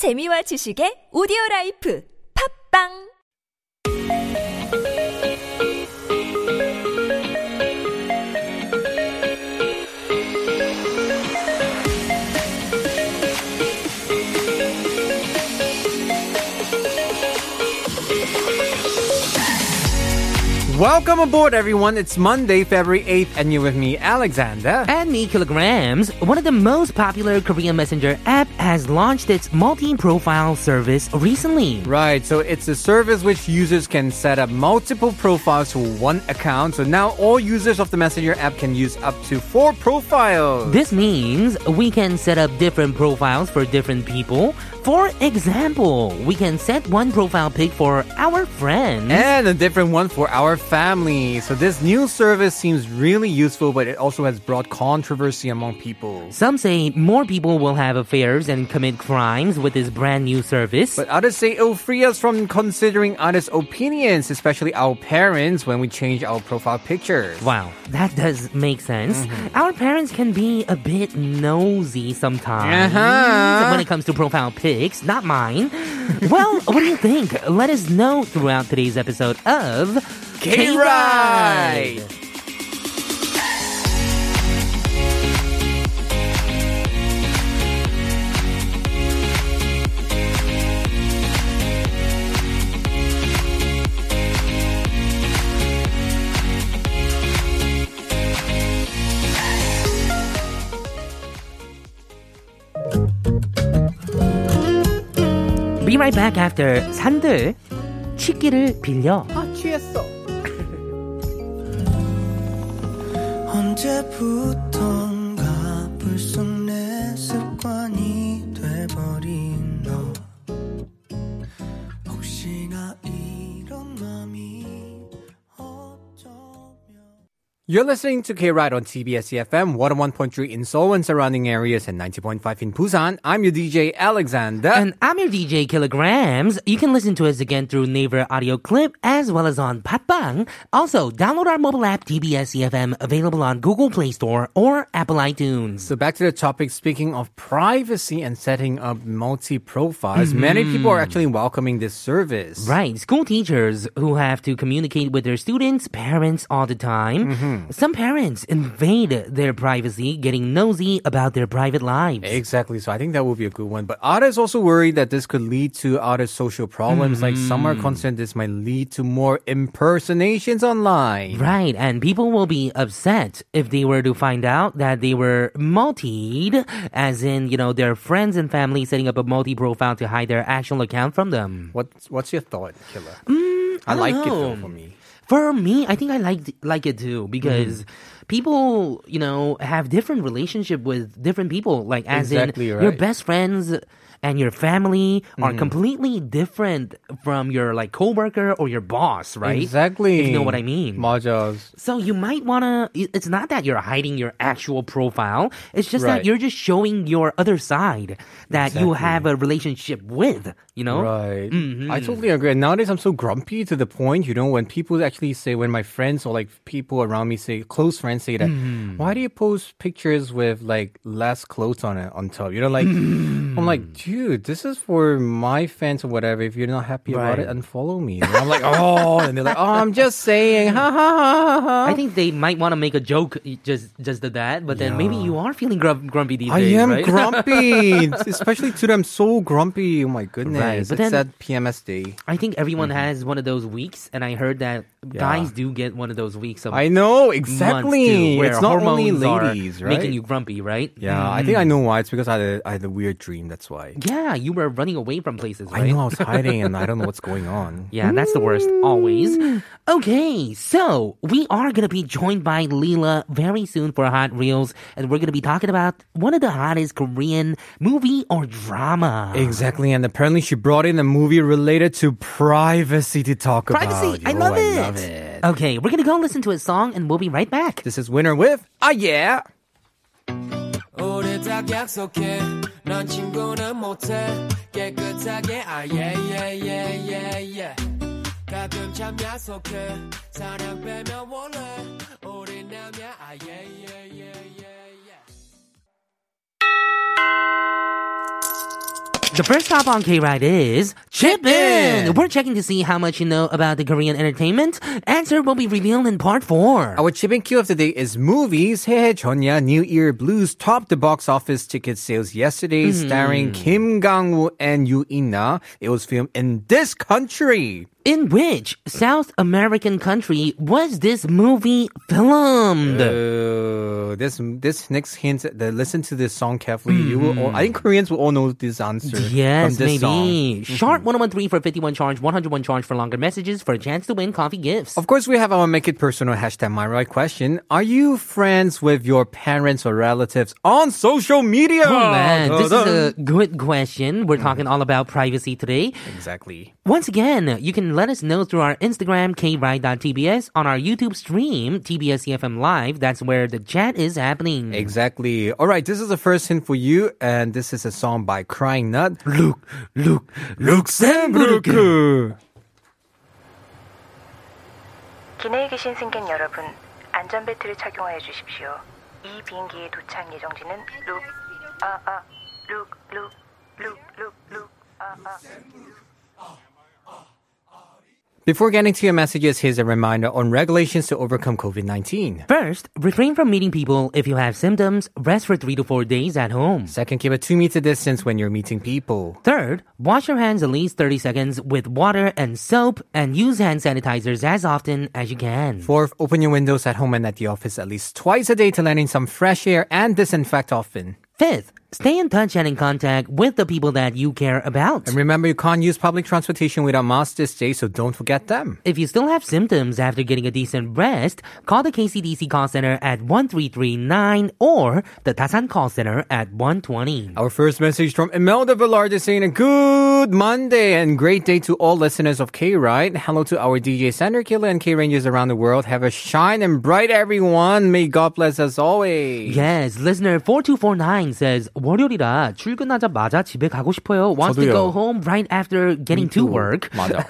재미와 지식의 오디오 라이프 팝빵 Welcome aboard, everyone. It's Monday, February 8th, and you're with me, Alexander. And me, Killagramz, one of the most popular Korean messenger app has launched its multi-profile service recently. Right, so it's a service which users can set up multiple profiles to one account. So now all users of the Messenger app can use up to four profiles. This means we can set up different profiles for different people. For example, we can set one profile pic for our friends. and a different one for our family. So this new service seems really useful, but it also has brought controversy among people. Some say more people will have affairs and commit crimes with this brand new service. But others say it will free us from considering others' opinions, especially our parents, when we change our profile pictures. Wow, that does make sense. Our parents can be a bit nosy sometimes Uh-huh. when it comes to profile pics, not mine. well, what do you think? Let us know throughout today's episode of K-Ride! Be right back after 산들 취기를 빌려. 아, 취했어. 언제부턴 You're listening to K-Ride on TBS EFM, 101.3 in Seoul and surrounding areas and 90.5 in Busan. I'm your DJ, Alexander. And I'm your DJ Killagramz. You can listen to us again through Naver audio clip as well as on Podbbang. Also, download our mobile app TBS EFM available on Google Play Store or Apple iTunes. So back to the topic, speaking of privacy and setting up multi-profiles, many mm-hmm. people are actually welcoming this service. Right, school teachers who have to communicate with their students, parents all the time. Mm-hmm. Some parents invade their privacy, getting nosy about their private lives. Exactly. So I think that would be a good one. But others also worried that this could lead to other social problems. Like some are concerned this might lead to more impersonations online. Right, and people will be upset if they were to find out that they were multied, as in, you know, their friends and family setting up a multi profile to hide their actual account from them. What's what's your thought, Killer? I, Mm, I don't like it though for me. For me, I think I like like it too mm-hmm. because people, you know, have different relationship with different people. Like as Exactly in right. your best friends and your family are completely different from your like coworker or your boss, right? Exactly. If you know what I mean. 맞아. So you might wanna. It's not that you're hiding your actual profile. It's just Right. that you're just showing your other side that you have a relationship with. You know. Right. Mm-hmm. I totally agree. And nowadays I'm so grumpy to the point, you know, when people actually say, when my friends or like people around me say, close friends say that, Mm-hmm. why do you post pictures with like less clothes on it on top? You know, like, I'm like, dude, this is for my fans or whatever. If you're not happy about Right. it, unfollow me. And I'm like, oh, and they're like, oh, I'm just saying, ha ha ha ha. I think they might want to make a joke just just to that, but then maybe you are feeling grump, grumpy these I days, am right? grumpy, especially today. I'm so grumpy. Oh my goodness! Right, but it's then- that PMS day. I think everyone mm-hmm. has one of those weeks, and I heard that guys do get one of those weeks. Of I know exactly. too, it's not only ladies, right? Making you grumpy, right? Yeah, I think I mm. know why. It's because I had a, I had a weird dream. That's why. Yeah, you were running away from places, right? I know I was hiding and I don't know what's going on. Yeah, that's the worst, mm. always. Okay, so we are going to be joined by Leela very soon for Hot Reels, and we're going to be talking about one of the hottest Korean movie or drama. Exactly, and apparently she brought in a movie related to privacy to talk Privacy, about. Privacy, I love it. I love it. Okay, we're going to go listen to a song, and we'll be right back. This is Winner with Ah Yeah. 오래 딱 약속해 넌 친구는 못해 깨끗하게 아 yeah yeah yeah yeah yeah 가끔 참 약속해 사랑 빼면 원래 The first stop on K Ride is Chip In. We're checking to see how much you know about the Korean entertainment. Answer will be revealed in part four. Our chipping cue of the day is movies. Hey, Jonya, New Year Blues topped the box office ticket sales yesterday, hmm. starring Kim Gang-woo and Yoo In-na. It was filmed in this country. In which South American country was this movie filmed? Uh, this this next hint. The, listen to this song carefully. You will. All, I think Koreans will all know this answer. Yes, this maybe. Song. Sharp 1013 for 51 charge, 101 charge for longer messages for a chance to win coffee gifts. Of course, we have our make it personal hashtag my right question. Are you friends with your parents or relatives on social media? Oh man, this is a good question. We're talking all about privacy today. exactly. Once again, you can let us know through our Instagram, kride.tbs, on our YouTube stream, TBS EFM Live. That's where the chat is happening. Exactly. All right, this is the first hint for you, and this is a song by Crying Nut. Look, look, Luxembourg. 기내에 계신 승객 여러분, 안전벨트를 착용하여 주십시오. 이 비행기의 도착 예정지는 룩, 아, 아, 룩, 룩, 룩, 룩, 룩, 아, 아. Before getting to your messages, here's a reminder on regulations to overcome COVID 19. First, refrain from meeting people if you have symptoms. Rest for three to four days at home. Second, keep a two meter distance when you're meeting people. Third, wash your hands at least 30 seconds with water and soap and use hand sanitizers as often as you can. Fourth, open your windows at home and at the office at least twice a day to let in some fresh air and disinfect often. Fifth, stay in touch and in contact with the people that you care about. And remember, you can't use public transportation without masks this day, so don't forget them. If you still have symptoms after getting a decent rest, call the KCDC call center at 1339 or the Tasan call center at 120. Our first message from Imelda Velarde saying a good Monday and great day to all listeners of K Ride. Hello to our DJ Sander Killer and K Rangers around the world. Have a shine and bright everyone. May God bless us always. Yes, listener 4249 says 월요일이라 출근하자마자 집에 가고 싶어요. Wants to 저도요. go home right after getting to work. 맞아.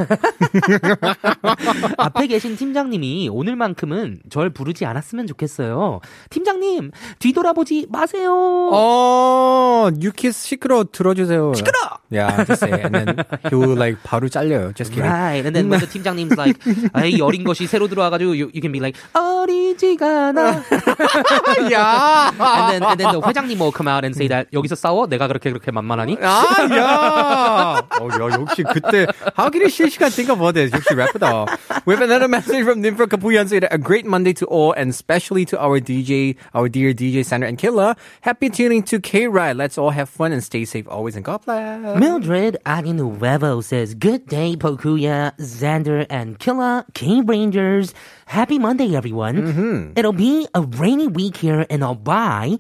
앞에 계신 팀장님이 오늘만큼은 절 부르지 않았으면 좋겠어요. 팀장님, 뒤돌아보지 마세요. 어, 유키스 시끄러 들어주세요. 시끄러! Yeah, just say. And then he will like 바로 잘려요. Just kidding. Right. And then when the 팀장님's like, 아이, 어린 것이 새로 들어와가지고, you, you can be like, 어리지가 않아. 야. and then, and then the 회장님 will come out and say that, 여기서 싸워? 내가 그렇게 그렇게 만만하니? 아, 야. 어, 야, 역시 그때, how can you 실시간 think about this? 역시 래퍼다. We have another message from Nimfra Kapuyan saying a great Monday to all and especially to our DJ, our dear DJ Sandra and Killa. Happy tuning to K-Ride. Let's all have fun and stay safe always and God bless. Mildred Aguinuevo says, Good day, Pokuya, Xander, and Killa, King Rangers. Happy Monday, everyone. It'll be a rainy week here in Albay.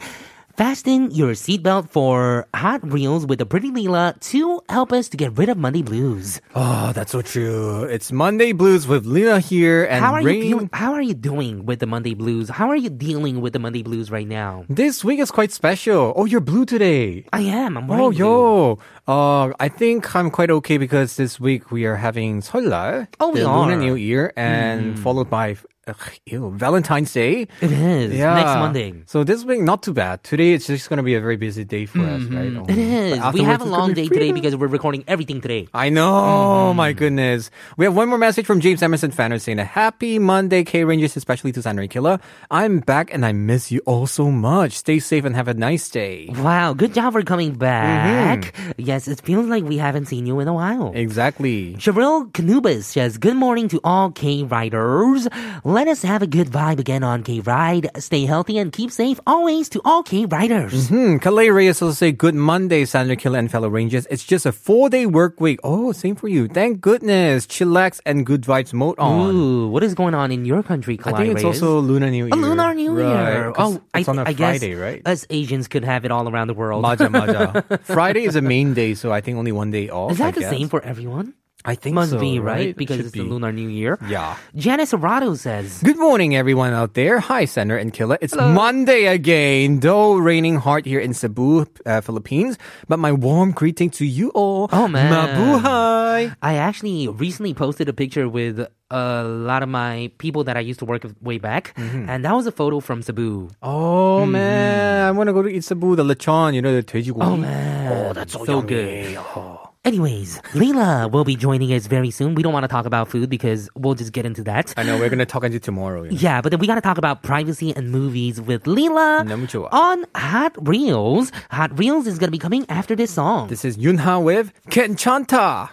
Fasten your seatbelt for hot reels with the pretty Leela to help us to get rid of Monday blues. Oh, that's so true. It's Monday Blues with Lena here and How are Rain. you? How are you doing with the Monday blues? How are you dealing with the Monday blues right now? This week is quite special. Oh, you're blue today. I am. I'm wearing Oh, blue. yo. Uh, I think I'm quite okay because this week we are having 설날, Oh, we the are. Lunar New Year, and followed by ugh, ew, Valentine's Day. It is Yeah. next Monday. So this week, not too bad. Today, it's just going to be a very busy day for us, mm-hmm. right? Oh, It um, is. We have a long day today because we're recording everything today. I know. Oh my mm. goodness. We have one more message from James Emerson Fanner saying a happy Monday, K Rangers, especially to Sandra Killer. I'm back and I miss you all so much. Stay safe and have a nice day. Wow, good job for coming back. Mm-hmm. Yes, it feels like we haven't seen you in a while. Exactly. Cheryl Canubas says, Good morning to all K Riders. Let us have a good vibe again on K Ride. Stay healthy and keep safe always to all K Riders. Hmm. Calais Reyes also say, Good Monday, Sandra Killer and fellow Rangers. It's just a four day work week. Oh, same for you. Thank goodness. Chillax and good vibes mode on. Ooh, what is going on in your country, I Kalai think it's Reyes? also Lunar New Year. a Lunar New Right, Year. Oh, it's I, on a I Friday, guess right? us Asians could have it all around the world. Maja, maja. Friday is a main day, so I think only one day off. Is that I the same for everyone? I think Must so, be, right? right? It Because should it's be. the Lunar New Year. Yeah. Janice Arado says, Good morning, everyone out there. Hi, Sender and Killer. It's Monday again, though raining hard here in Cebu, uh, Philippines. But my warm greeting to you all. Oh, man. Mabuhay. I actually recently posted a picture with a lot of my people that I used to work with way back, Mm-hmm. and that was a photo from Cebu. Oh, Mm-hmm. man. I want to go to eat Cebu, the lechon, you know, the 돼지고기. Oh man, Oh, that's so, so yummy. good. Oh. Anyways, Leela will be joining us very soon. We don't want to talk about food because we'll just get into that. I know we're gonna talk into tomorrow. You know? Yeah, but then we gotta talk about privacy and movies with Leela on Hot Reels. Hot Reels is gonna be coming after this song. This is Yunha with Kenchanta.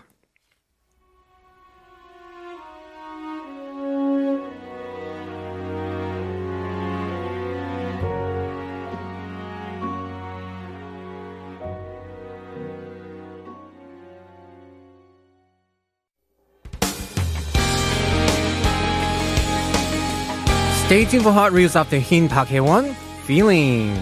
Stay tuned for Hot Reels after HYNN Park Hye-won, Feeling.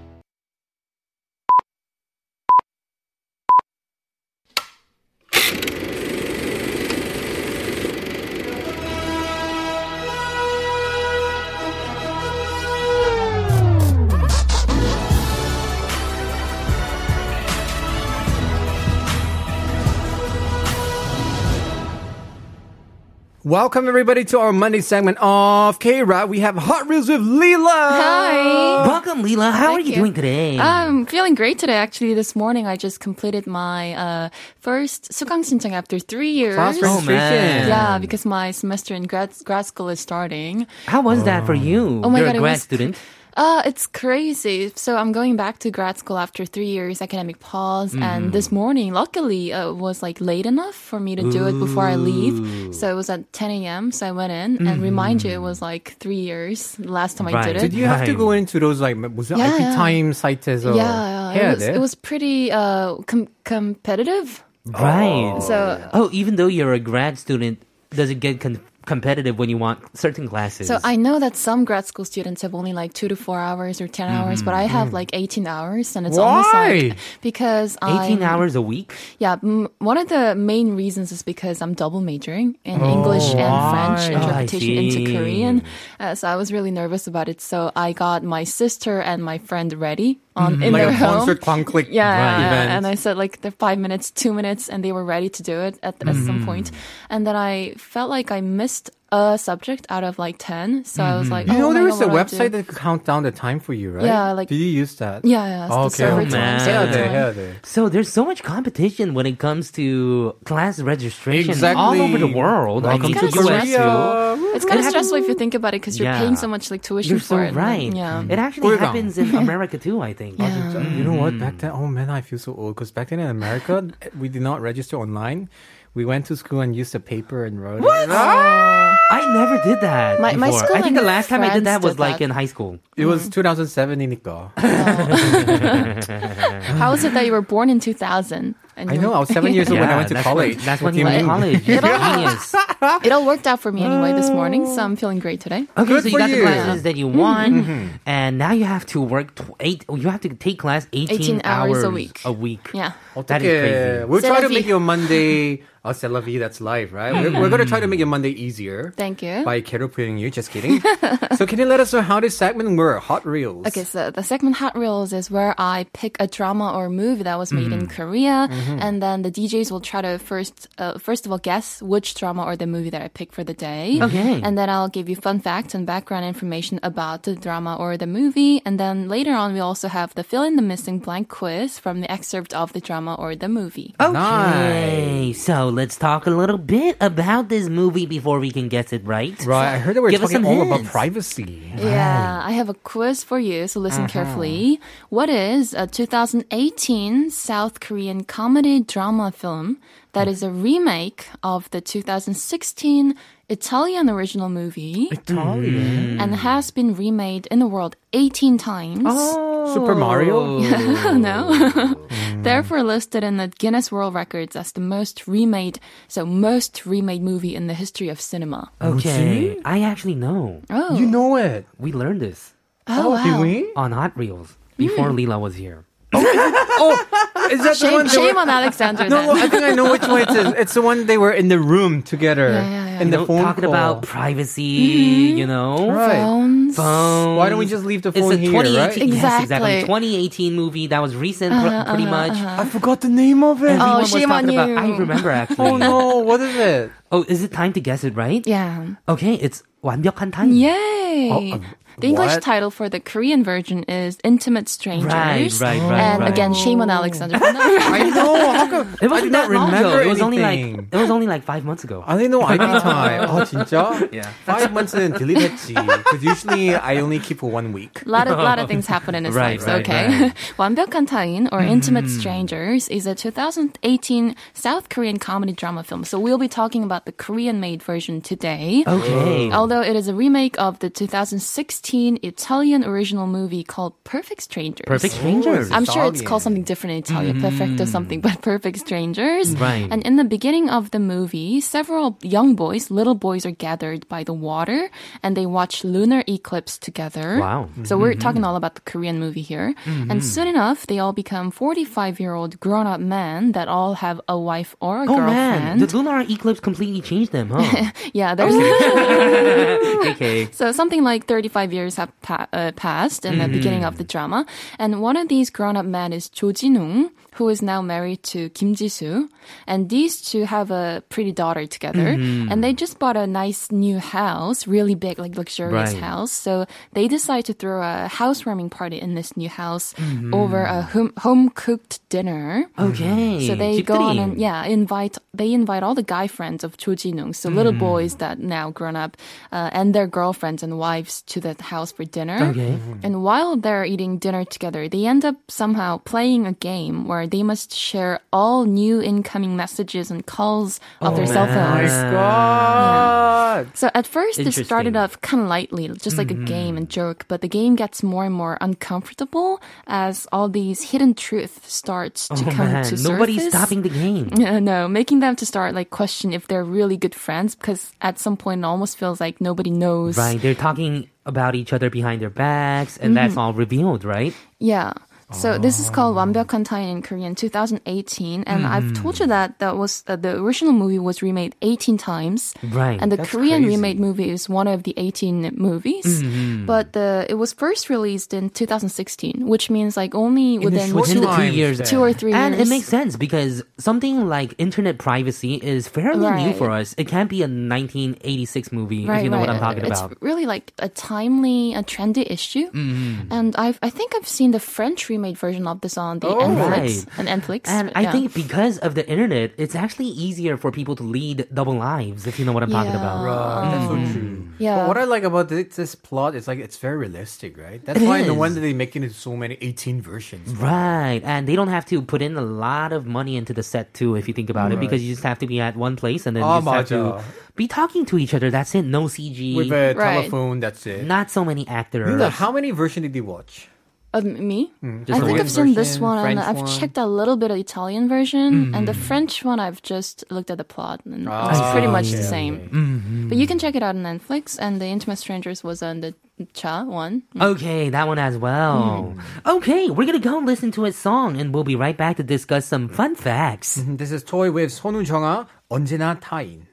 Welcome everybody to our Monday segment of K-Rap. We have Hot Reels with Leela. Hi. Welcome, Leela. How are Thank you, you. doing today? I'm feeling great today. Actually, this morning I just completed my uh, first 수강 신청 after three years. Class Oh, man. registration. Yeah, because my semester in grad, grad school is starting. How was that for you? Oh my You're God, a it grad was- student. Uh, it's crazy. So I'm going back to grad school after three years academic pause. Mm-hmm. And this morning, luckily, uh, it was like late enough for me to do it before I leave. So it was at 10 a.m. So I went in and remind you, it was like three years last time I Right. did it. Did you have to Right. go into those like 무슨 Yeah, IP yeah. time 사이트에서 yeah, yeah. 해야 It was, 돼? it was pretty uh, com- competitive. Right. So Oh, even though you're a grad student, does it get con- competitive when you want certain classes? So I know that some grad school students have only like two to four hours or 10 hours, but I have like 18 hours and it's almost like because 18 I'm- hours a week? Yeah, m- one of the main reasons is because I'm double majoring in English and French interpretation Oh, into. Korean. Uh, so I was really nervous about it. So I got my sister and my friend ready mm-hmm. in like their home. concert yeah, right. yeah. and I said like the five minutes, two minutes, and they were ready to do it at, mm-hmm. some. And then I felt like I missed a subject out of like 10. So mm-hmm. I was mm-hmm. like, oh, you know, there was a website that could count down the time for you, right? Yeah, like. Did you use that? Yeah, yeah. Okay, oh, man. Yeah, they, yeah, they. So there's so much competition when it comes to class registration exactly. all over the world. Welcome to Korea too. It's kind of It stressful happens- if you think about it because you're Yeah. paying so much like tuition You're so for it. right. Yeah. It actually 꿀감. happens in America too, I think. Yeah. You know what? Back then, oh man, I feel so old because back then in America, we did not register online. We went to school and used a paper and wrote it. I never did that. My- my before. school I think the and last time I did friends that was did like that. in high school. It was 2007이니까. How is it that you were born in 2000? And I know. I was seven years old when I went to that's college. When, that's What when you you went to mean? college. You're a genius. It all worked out for me anyway this morning, so I'm feeling great today. Okay, Good so you for got you. the classes that you mm-hmm. want, mm-hmm. and now you have to work tw- eight. Oh, you have to take class 18, 18 hours a week. A week. Yeah. That is Okay, crazy. We'll C'est try to make vie. your Monday. Oh, c'est la vie, that's life, right? We're, we're mm-hmm. going to try to make your Monday easier. Thank you. By carolplaying you, just kidding. so can you let us know how this segment works? Hot Reels. Okay, so the segment Hot Reels is where I pick a drama or movie that was made in mm-hmm. Korea, mm-hmm. and then the DJs will try to first, uh, first of all, guess which drama or the movie that I pick for the day. Okay. And then I'll give you fun facts and background information about the drama or the movie. And then later on, we also have the fill in the missing blank quiz from the excerpt of the drama or the movie. Okay, so let's talk a little bit about this movie before we can guess it right. Right. I heard that we're Give us talking some all about hints. privacy. Yeah, I have a quiz for you, so listen uh-huh. carefully. What is a 2018 South Korean comedy drama film that hmm. is a remake of the 2016 Italian original movie Italian. Mm-hmm. and has been remade in the world 18 times? Oh. Super Mario? no. Mm. Therefore listed in the Guinness World Records as the most remade, so most remade movie in the history of cinema. Oh, okay. I actually know. Oh, You know it. We learned this oh, oh wow. Did we? on Hot Reels before mm. Leela was here. Is that the Shame, one? they shame were- on Alexander No, then. well, I think I know which one it is. It's the one they were in the room together Yeah, yeah, yeah. in You the know, phone talking call. about privacy, you know? Right. Phones. Phone. Why don't we just leave the It's phone a here, 2018, right? Yes, exactly. Exactly. 2018 movie that was recent, pr- pretty much. I forgot the name of it. Everyone Oh, was shame on talking about- you. I remember actually. Oh no, what is it? Oh, is it time to guess it right? Yeah. Okay, it's 완벽한 타임. Yay! Oh, uh, the English what? title for the Korean version is Intimate Strangers. Right, right, right, And right. again, shame on Alexander. for not remembering. I know. How come? It I wasn't did not that long remember ago. It was only like anything. it was only like five months ago. I didn't know IP time. 아 진짜? Yeah. Five months는 delete했지. Because usually I only keep for one week. A lot of lot of things happen in his Right, life. right, okay. right. 완벽한 타인 or Intimate Strangers is a 2018 South Korean comedy drama film. So we'll be talking about the Korean-made version today. Okay. Although it is a remake of the 2016 Italian original movie called Perfect Strangers. Perfect Strangers. I'm sure it's called something different in Italian, mm-hmm. perfecto something, but perfect strangers. Right. And in the beginning of the movie, several young boys, little boys, are gathered by the water and they watch lunar eclipse together. Wow. So we're mm-hmm. talking all about the Korean movie here. And mm-hmm. soon enough, they all become 45 year old grown up men that all have a wife or a Oh man, girlfriend. the lunar eclipse completely changed them, huh? yeah, there's okay. So something like 35 years have pa- uh, passed in the beginning of the drama. And one of these grown-up men is Jo Jin-woong, who is now married to Kim Jisoo, and these two have a pretty daughter together, mm-hmm. and they just bought a nice new house, really big, like luxurious right. house. So they decide to throw a housewarming party in this new house mm-hmm. over a home cooked dinner. Okay, so they 집들이. go on and yeah, invite they invite all the guy friends of Cho Jin-woong, so mm-hmm. little boys that now grown up, uh, and their girlfriends and wives to the house for dinner. Okay, and while they're eating dinner together, they end up somehow playing a game where they must share all new incoming messages and calls of their cell man. phones. God. So at first it started off kind of lightly, just like a game and joke, but the game gets more and more uncomfortable as all these hidden truths start to Oh come man, to nobody's surface. Nobody's stopping the game. Uh, no, making them to start like question if they're really good friends because at some point it almost feels like nobody knows. Right, they're talking about each other behind their backs, and that's all revealed, right? Yeah. So this is called 완벽한 타인 in Korean 2018 and I've told you that that was uh, the original movie was remade 18 times Right. and the That's Korean crazy. remade movie is one of the 18 movies but the it was first released in 2016 which means like only the within short Within the two times years, then. two or three and years it makes sense because something like internet privacy is fairly new Right. for us. It can't be a 1986 movie, if you know what I'm talking it's about. really like a timely, a trendy issue. Mm-hmm. And I've, I think I've seen the French remade version of this on the Oh. Netflix. Right. And Netflix. And I yeah. think because of the internet, it's actually easier for people to lead double lives, if you know what I'm talking about. Right, that's so mm. true. Yeah. But what I like about this, this plot is like it's very realistic, right? That's It why no is. wonder they make it into so many 18 versions. Right. And they don't have to put in a lot of money into the set too, if you think about it, because you just have to be at one place and then Oh, you just have to be talking to each other. That's it. No CG. With a Right. telephone, that's it. not so many actors. Linda, how many versions did you watch? Of me? Just I the think one I've seen this version, one and French I've one. checked a little bit of Italian version and the Mm-hmm. French one I've just looked at the plot and Ah, it's pretty much okay, the same. okay. Mm-hmm. But you can check it out on Netflix and the Intimate Strangers was on the Cha one. Okay, that one as well. Okay, we're gonna go listen to a song and we'll be right back to discuss some fun facts. This is Toy with 손우정아, 언제나 타인.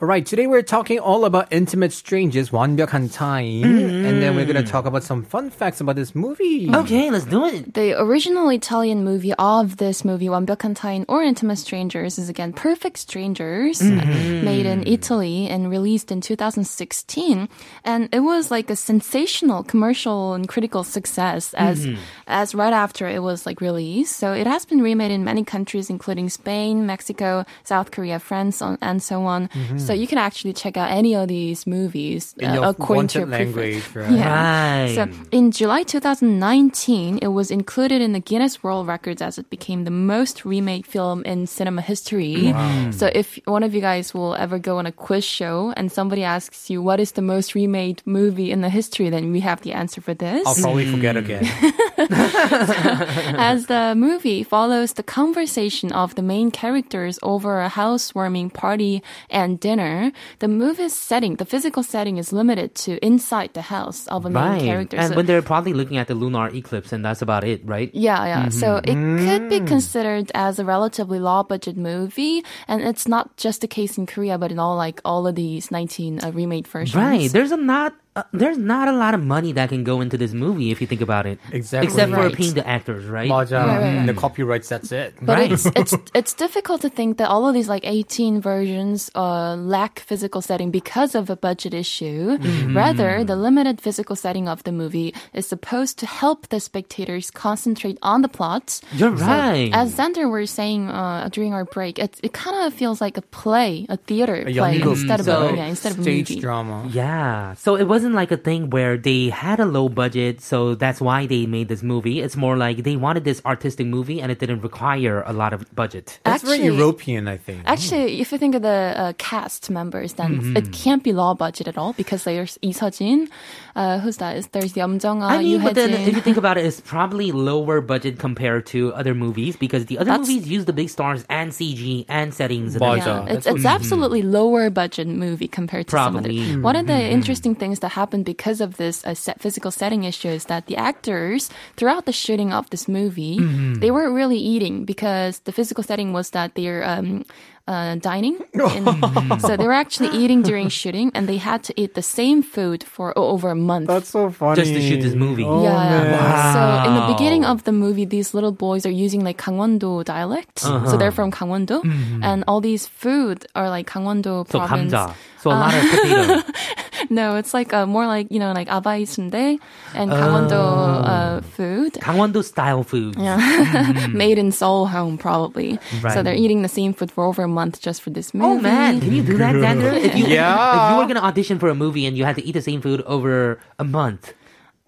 All right, today we're talking all about Intimate Strangers, 완벽한 Time. And then we're going to talk about some fun facts about this movie. Okay, let's do it. The original Italian movie of this movie, 완벽한 타인 or Intimate Strangers, is again Perfect Strangers, Mm-hmm. made in Italy and released in 2016. And it was like a sensational commercial and critical success as Mm-hmm. as right after it was like released. So it has been remade in many countries, including Spain, Mexico, South Korea, France, on- and so on. So you can actually check out any of these movies In uh, your according to your wanted preference. language, right? Yeah. Right. So in July 2019, it was included in the Guinness World Records as it became the most remade film in cinema history. So if one of you guys will ever go on a quiz show and somebody asks you what is the most remade movie in the history, then we have the answer for this. I'll probably forget again. as the movie follows the conversation of the main characters over a housewarming party and dinner, the movie's setting, the physical setting is limited to inside the house of a main Right. character. And So- when they're probably looking at the lunar eclipse, and that's about it, right? Yeah, yeah. So it could Mm. be considered as a relatively low budget movie, and it's not just the case in Korea, but in all like all of these 19 uh, remade versions. Right. There's a not uh, there's not a lot of money that can go into this movie if you think about it. Exactly. Except for paying the actors, right? 맞아. Right, right, right. The copyrights, that's it. But right. it's, it's it's difficult to think that all of these like 18 versions uh, lack physical setting because of a budget issue. Mm-hmm. Rather, the limited physical setting of the movie is supposed to help the spectators concentrate on the plot. You're so right. As Xander was saying uh, during our break, it, it kind of feels like a play, a theater a play instead of, so yeah, instead of a movie. drama. Yeah. So it was wasn't like a thing where they had a low budget, so that's why they made this movie. It's more like they wanted this artistic movie and it didn't require a lot of budget. That's very Actually- European, I think. Actually, if you think of the uh, cast members, then Mm-hmm. it can't be low budget at all because there's Lee Seo-jin, uh, who's that? Is There's Yeom I mean, but then if you think about it, it's probably lower budget compared to other movies because the other That's- movies use the big stars and CG and settings. And Yeah, it's it's absolutely lower budget movie compared to some of Probably. the. One of the interesting things that happened because of this uh, set physical setting issue is that the actors throughout the shooting of this movie they weren't really eating because the physical setting was that they're um, uh, dining. So they were actually eating during shooting, and they had to eat the same food for over a month. That's so funny. Just to shoot this movie. Oh, yeah. Wow. So in the beginning of the movie, these little boys are using like Gangwon-do dialect. Uh-huh. So they're from Gangwon-do, mm-hmm. and all these food are like Gangwon-do so province. 감자. So a uh, lot of potato. no, it's like uh, more like you know like abai Sunday and Gangwon-do uh, oh. food. Gangwon-do style food. Yeah, mm. made in Seoul home probably. Right. So they're eating the same food for over a month just for this oh, movie. Oh man, can you do that, Xander? If you, Yeah. if you were gonna audition for a movie and you had to eat the same food over a month,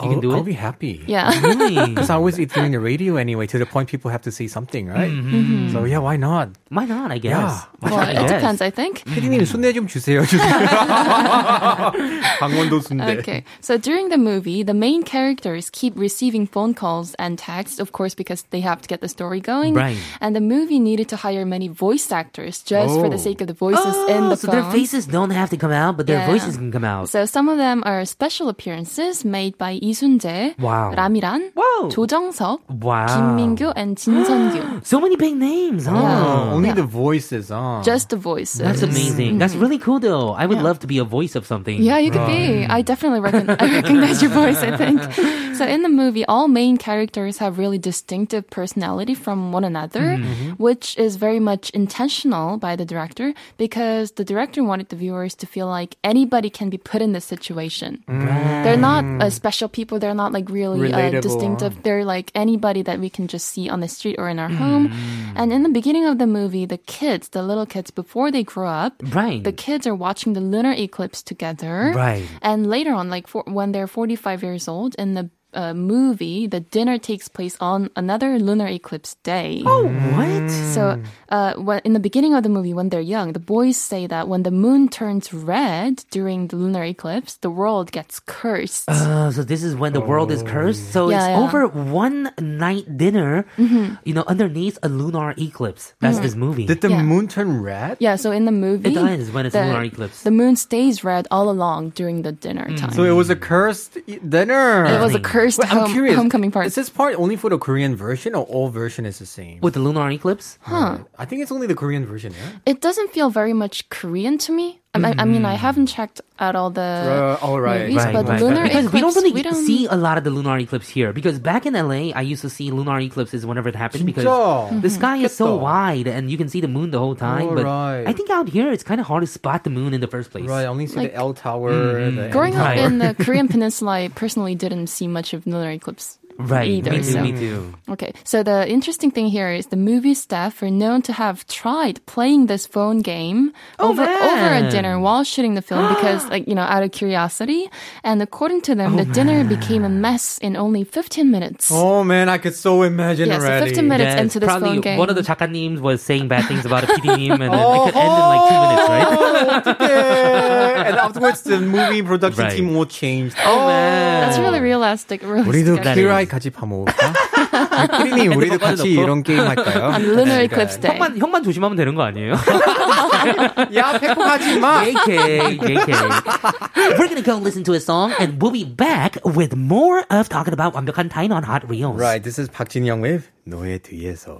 you can I'll, do I'll it. be happy. Yeah. Really? Because I always eat during the radio anyway, to the point people have to say something, right? Mm-hmm. So yeah, why not? Why not? I guess. Yeah. well, I it guess. depends, I think. 피디님 순대 좀 주세요. 강원도 순대. Okay. So during the movie, the main characters keep receiving phone calls and texts, of course, because they have to get the story going. Right. And the movie needed to hire many voice actors just for the Oh. sake of the voices in Oh, the so phone. their faces don't have to come out, but their Yeah. voices can come out. So some of them are special appearances made by 이순재, Wow. 라미란, Whoa. 조정석, wow. 김민규, and 진선규. So many big names, huh? Oh, only Yeah. the voices, huh? Just the voices. That's amazing. That's really cool, though. I would love to be a voice of something. Yeah, you could be. I definitely recon- I recognize your voice, I think. So in the movie, all main characters have really distinctive personality from one another, which is very much intentional by the director because the director wanted the viewers to feel like anybody can be put in this situation. They're not uh, special people. They're not like really uh, distinctive. They're like anybody that we can just see on the street or in our home. And in the beginning of the movie, the kids, the little kids, before they grow up, Right. the kids are watching the lunar eclipse together. Right. And later on, like for, when they're 45 years old, in the uh, movie, the dinner takes place on another lunar eclipse day. Oh, what? So, uh, when, in the beginning of the movie, when they're young, the boys say that when the moon turns red during the lunar eclipse, the world gets cursed. Uh, so this is when the world is cursed. So Yeah, it's yeah. over one night dinner, you know, underneath a lunar eclipse. That's this movie. Did the Yeah. moon turn red? yeah, so in the movie, It does when it's the, lunar eclipse. The moon stays red all along during the dinner time. So it was a cursed dinner. it was a cursed Wait, I'm home, curious. homecoming party. Is this part only for the Korean version or all version is the same? With the lunar eclipse? Huh. I think it's only the Korean version, yeah? It doesn't feel very much Korean to me. Mm. I, I, mean, I mm-hmm. haven't checked out all the uh, all right. movies, right, but right, lunar right. eclipse. Because we don't really we don't... see a lot of the lunar eclipse here because back in LA, I used to see lunar eclipses whenever it happened because mm-hmm. the sky is so wide and you can see the moon the whole time. All but right. I think out here it's kind of hard to spot the moon in the first place. Right, only see like, the L Tower. Mm-hmm. The growing up in the Korean Peninsula, I personally didn't see much of lunar eclipse. Right. Either, me too. So. Me too. Okay. So the interesting thing here is the movie staff are known to have tried playing this phone game oh, over man. over a dinner while shooting the film because, like you know, out of curiosity. And according to them, oh, the man. dinner became a mess in only 15 minutes. Oh man, I could so imagine yeah, already. So 15 minutes yes, into this phone game, one of the chakanim was saying bad things about a PD님, and oh, it could end in like two minutes, right? Oh, Yeah. and afterwards the movie production Right. team all changed. Oh man. That's really realistic. realistic 우리도 actually. 키라이 같이 밥 먹을까? 피디님, 우리도 같이 이런 게임 할까요? on Lunar Eclipse Day. 형만 형만 조심하면 되는 거 아니에요? 야, 패폭하지 마. JK, JK. We're gonna go listen to a song and we'll be back with more of talking about 완벽한 타인 on Hot Reels. Right, this is 박진영 with 너의 뒤에서.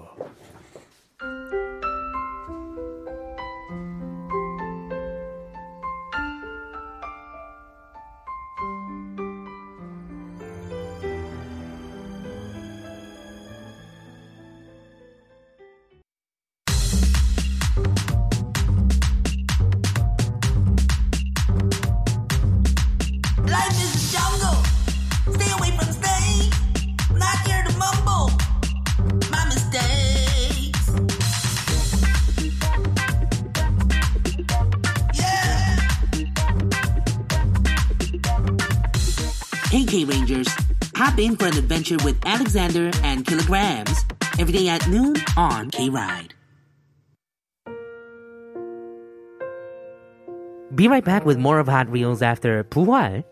Hey, K Rangers. Hop in for an adventure with Alexander and Killagramz every day at noon on K Ride. Be right back with more of Hot Reels after 부활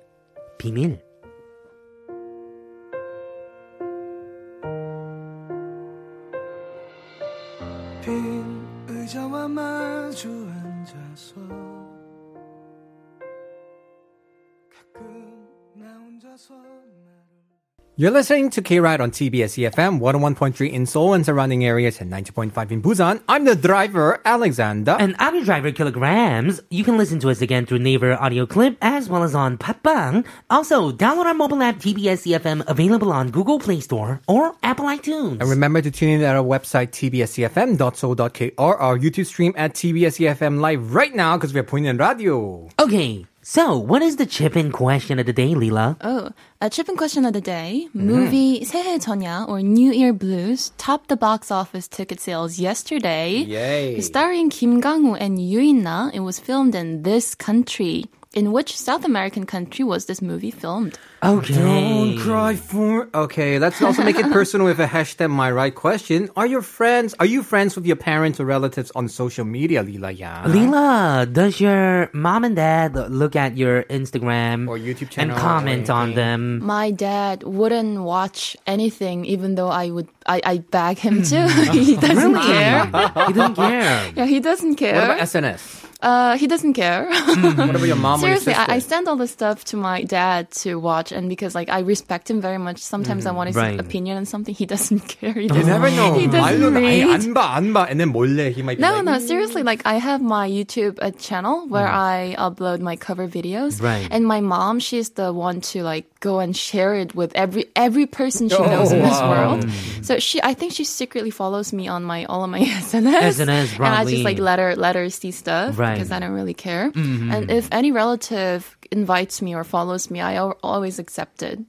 You're listening to K-Ride on TBS EFM, 101.3 in Seoul and surrounding areas and 90.5 in Busan. I'm the driver, Alexander. And I'm your driver, Killagramz. You can listen to us again through Naver audio clip as well as on Podbbang. Also, download our mobile app TBS EFM available on Google Play Store or Apple iTunes. And remember to tune in at our website, tbscfm.so.kr, our YouTube stream at tbscfm live right now because we're in radio. Okay, so what is the chip in question of the day, Leela? Oh, a chipping question of the day. Movie 새해 전야 or New Year Blues topped the box office ticket sales yesterday. Yay. Starring Kim Gang-woo and Yoo In-na, it was filmed in this country. In which South American country was this movie filmed? Oh, okay. Don't cry for. Okay, let's also make it personal with a hashtag my right question. Are your friends, are you friends with your parents or relatives on social media, Lila Yang? Lila, does your mom and dad look at your Instagram Or YouTube channel and comment on them? My dad wouldn't watch anything, even though I would. I, I beg him to. he hmm. doesn't care. he doesn't care. Yeah, he doesn't care. What about SNS? uh, he doesn't care. What about your mom Seriously, or your I, I sister? send all this stuff to my dad to watch, and because like I respect him very much, sometimes I want his right. opinion on something. He doesn't care. He You doesn't, never know. He doesn't 말로는 아예 read. 안 봐, 안 봐. And then 몰래 he might be No, like, no, seriously. Like I have my YouTube uh, channel where I upload my cover videos, Right. and my mom, she's the one to like go and share it with every every person she knows in this world. So she, I think she secretly follows me on my all of my SNS, SNS, and I just broadly. like let her let her see stuff Right. because I don't really care. And if any relative invites me or follows me, I always accept it.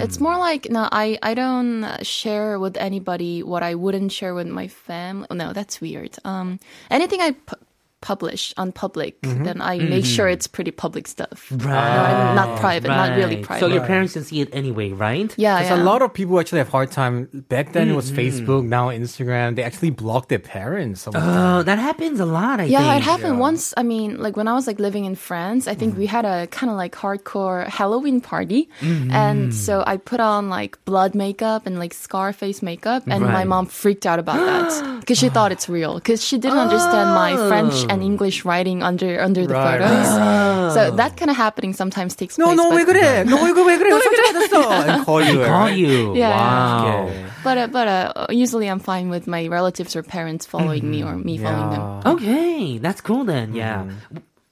It's more like no, I I don't share with anybody what I wouldn't share with my family. No, that's weird. Um, anything I pu- publish on public, mm-hmm. then I make mm-hmm. sure it's pretty public stuff. Right. No, not private, not really private. So your parents can see it anyway, right? yeah, Because yeah. a lot of people actually have hard time. Back then it was Mm-hmm. Facebook, now Instagram. They actually block their parents. sometimes. Oh, that happens a lot, I Yeah, think. it happened once. I mean, like when I was like living in France, I think mm-hmm. we had a kind of like hardcore Halloween party, and so I put on like blood makeup and like scar face makeup, and Right. my mom freaked out about that because she thought it's real because she didn't understand my French and English writing under under the Right, photos. So that kind of happening sometimes takes No, place. no, but- 왜 그래? No, 이거 왜 그래? 상처받았어. And call you. Call right? you. Yeah. Wow. Okay. But uh, but uh, usually I'm fine with my relatives or parents following me or me following them. Okay, that's cool then. Yeah.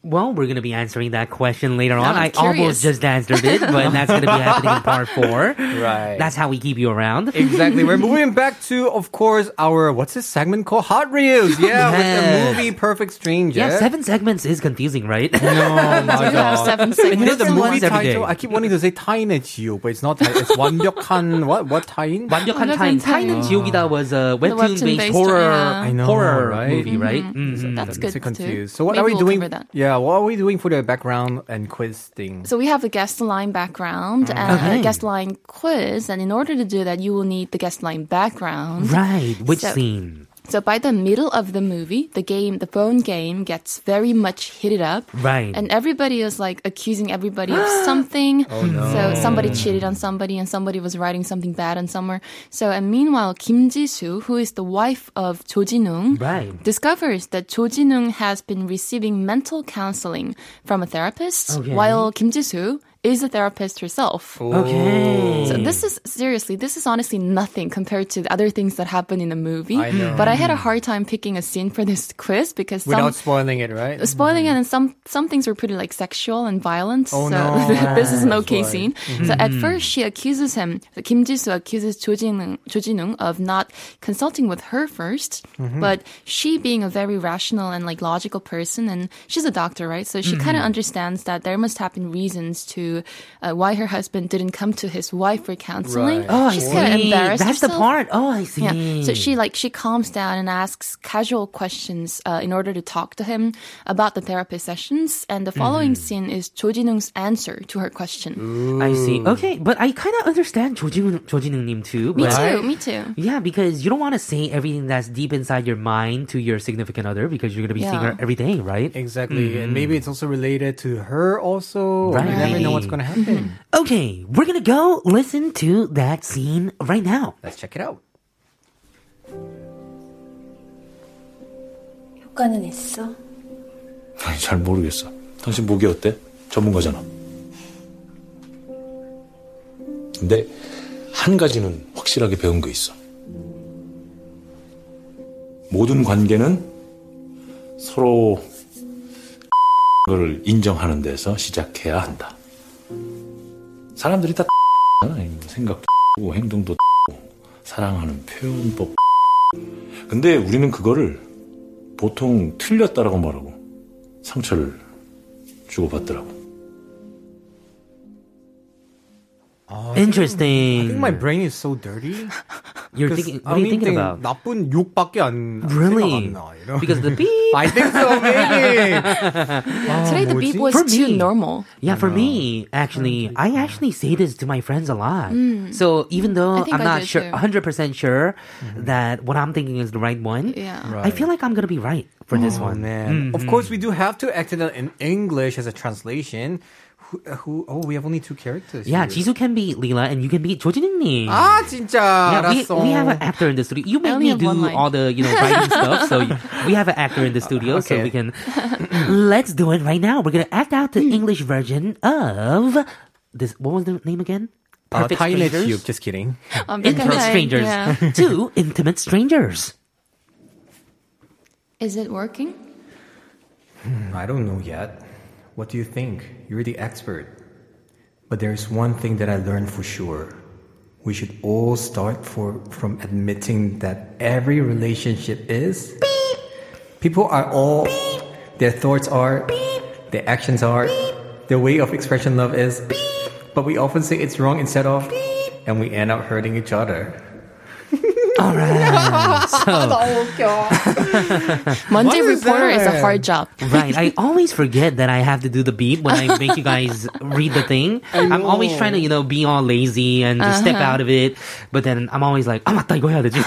Well, we're going to be answering that question later on. I'm I almost curious. just answered it, but that's going to be happening in part four. Right. That's how we keep you around. Exactly. We're moving back to, of course, our what's this segment called? Hot Reels. Yeah, with Yes. the movie Perfect Stranger. Yeah, seven segments is confusing, right? No, my Do have God. seven And you know segments. the Different movie ones every day. title? I keep wanting to say 타인의 지옥, but it's not 타인. It's 완벽한 what? What 타인? 완벽한 완벽한 타인. 타인은 지옥이다 was a webtoon-based webtoon-based, horror yeah. I know, horror right? movie, right? Mhm. That's I'm good so too. confused. So what Maybe are we we'll doing? cover that. Yeah, what are we doing for the background and quiz thing? So we have a guest line background mm-hmm. and Okay. a guest line quiz, and in order to do that, you will need the guest line background. Right. Which So- scene? So by the middle of the movie, the game, the phone game, gets very much heated up. Right. And everybody is like accusing everybody of oh, something. Oh, no. So somebody cheated on somebody and somebody was writing something bad on somewhere. So and meanwhile, Kim Ji-soo, who is the wife of Cho Jin-woong, Right. discovers that Cho Jin-woong has been receiving mental counseling from a therapist Okay. while Kim Ji-soo is a therapist herself. Okay. So this is seriously, this is honestly nothing compared to the other things that happen in the movie. I know. But I had a mm-hmm. hard time picking a scene for this quiz because some Without spoiling it, right? spoiling it mm-hmm. and some some things were pretty like sexual and violent. Oh, so no. this is an That's okay why. scene. Mm-hmm. So at first she accuses him, Kim Ji-soo accuses Cho Jin Cho Jin-woong of not consulting with her 1st but she being a very rational and like logical person, and she's a doctor, right? So she kind of understands that there must have been reasons to uh, why her husband didn't come to his wife for counseling. Right. Oh, She's kind of embarrassed. That's herself. the part. Oh, I see. Yeah. So she like she calms down and asks casual questions uh, in order to talk to him about the therapy sessions. And the following mm. scene is Cho Jin-woong's answer to her question. Ooh. I see. Okay, but I kind of understand Cho Jin-woong's name too. Me too. Me too. Yeah, because you don't want to say everything that's deep inside your mind to your significant other because you're gonna be yeah. seeing her every day, right? Exactly. Mm. And mm-hmm. maybe it's also related to her also. Right. You never know what what's going to happen. Okay, we're gonna go listen to that scene right now. Let's check it out. 효과는 있어? 아니, 잘 모르겠어. 당신 보기 어때? 전문가잖아. 근데 한 가지는 확실하게 배운 거 있어. 모든 관계는 서로 걸 인정하는 데서 시작해야 한다. 사람들이 다 생각도 행동도 사랑하는 표현법 근데 우리는 그거를 보통 틀렸다라고 말하고 상처를 주고받더라고. I Interesting. think my brain is so dirty. You're 'Cause thinking. What are you thinking about? 나쁜 욕밖에 안 Really? 생각 안 나, you know? Because the beep. I think so, maybe. Today the beep was For too me. normal. Yeah, for me, actually, I actually say this to my friends a lot. So even though I think I'm I not do sure, too. 100% sure that what I'm thinking is the right one, Yeah. I feel like I'm gonna be right for this Oh, one. man. Of course, we do have to act it out in English as a translation. Who, who oh, we have only two characters. Yeah, here. Jisoo can be Leela and you can be 조진웅님. 아, 진짜. Yeah, we, 알았어. we have an actor in the studio. You I make me only have do one line. all the you know writing stuff, so you- we have an actor in the studio, so okay. we can. Let's do it right now. We're gonna act out the English version of this. What was the name again? 아, Perfect 타인의 Strangers. 지옥. Just kidding. Um, Intimate okay, strangers. yeah. Two intimate strangers. Is it working? I don't know yet. What do you think? You're the expert. But there's one thing that I learned for sure. We should all start for, from admitting that every relationship is. People are all. Their thoughts are. Their actions are. Their way of expression love is. But we often say it's wrong instead of. And we end up hurting each other. All right. So Monday What is reporter is a that? hard job. right, I always forget that I have to do the beep when I make you guys read the thing. I'm always trying to you know be all lazy and just step out of it, but then I'm always like, 아 맞다 이거 해야 되지.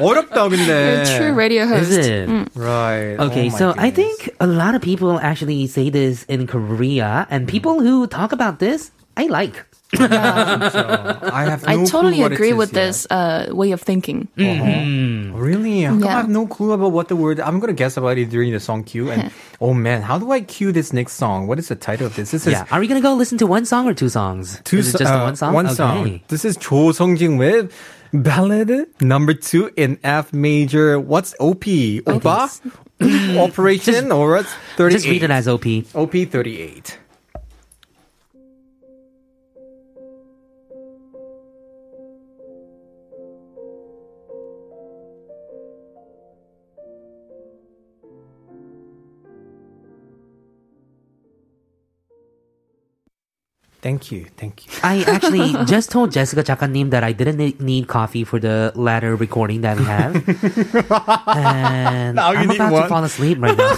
어렵다 근데. True radio host. Is it? Right. Okay, Oh my so I goodness. think a lot of people actually say this in Korea, and people who talk about this, I like. I have no I totally clue what it agree with yet. this uh, way of thinking. Really? How come I Yeah. have no clue about what the word? I'm gonna guess about it during the song cue. And oh man, how do I cue this next song? What is the title of this? This is Yeah, are we gonna go listen to one song or two songs? two Is so- just uh, one song? One okay. song. This is Cho Seong-jin with Ballad number two in F major. What's OP? Opa? Operation or it's 38. Just read it as OP. OP 38. Thank you, thank you. I actually just told Jessica Chakanim that I didn't ne- need coffee for the latter recording that we have. and Now you I'm need about one. to fall asleep right now.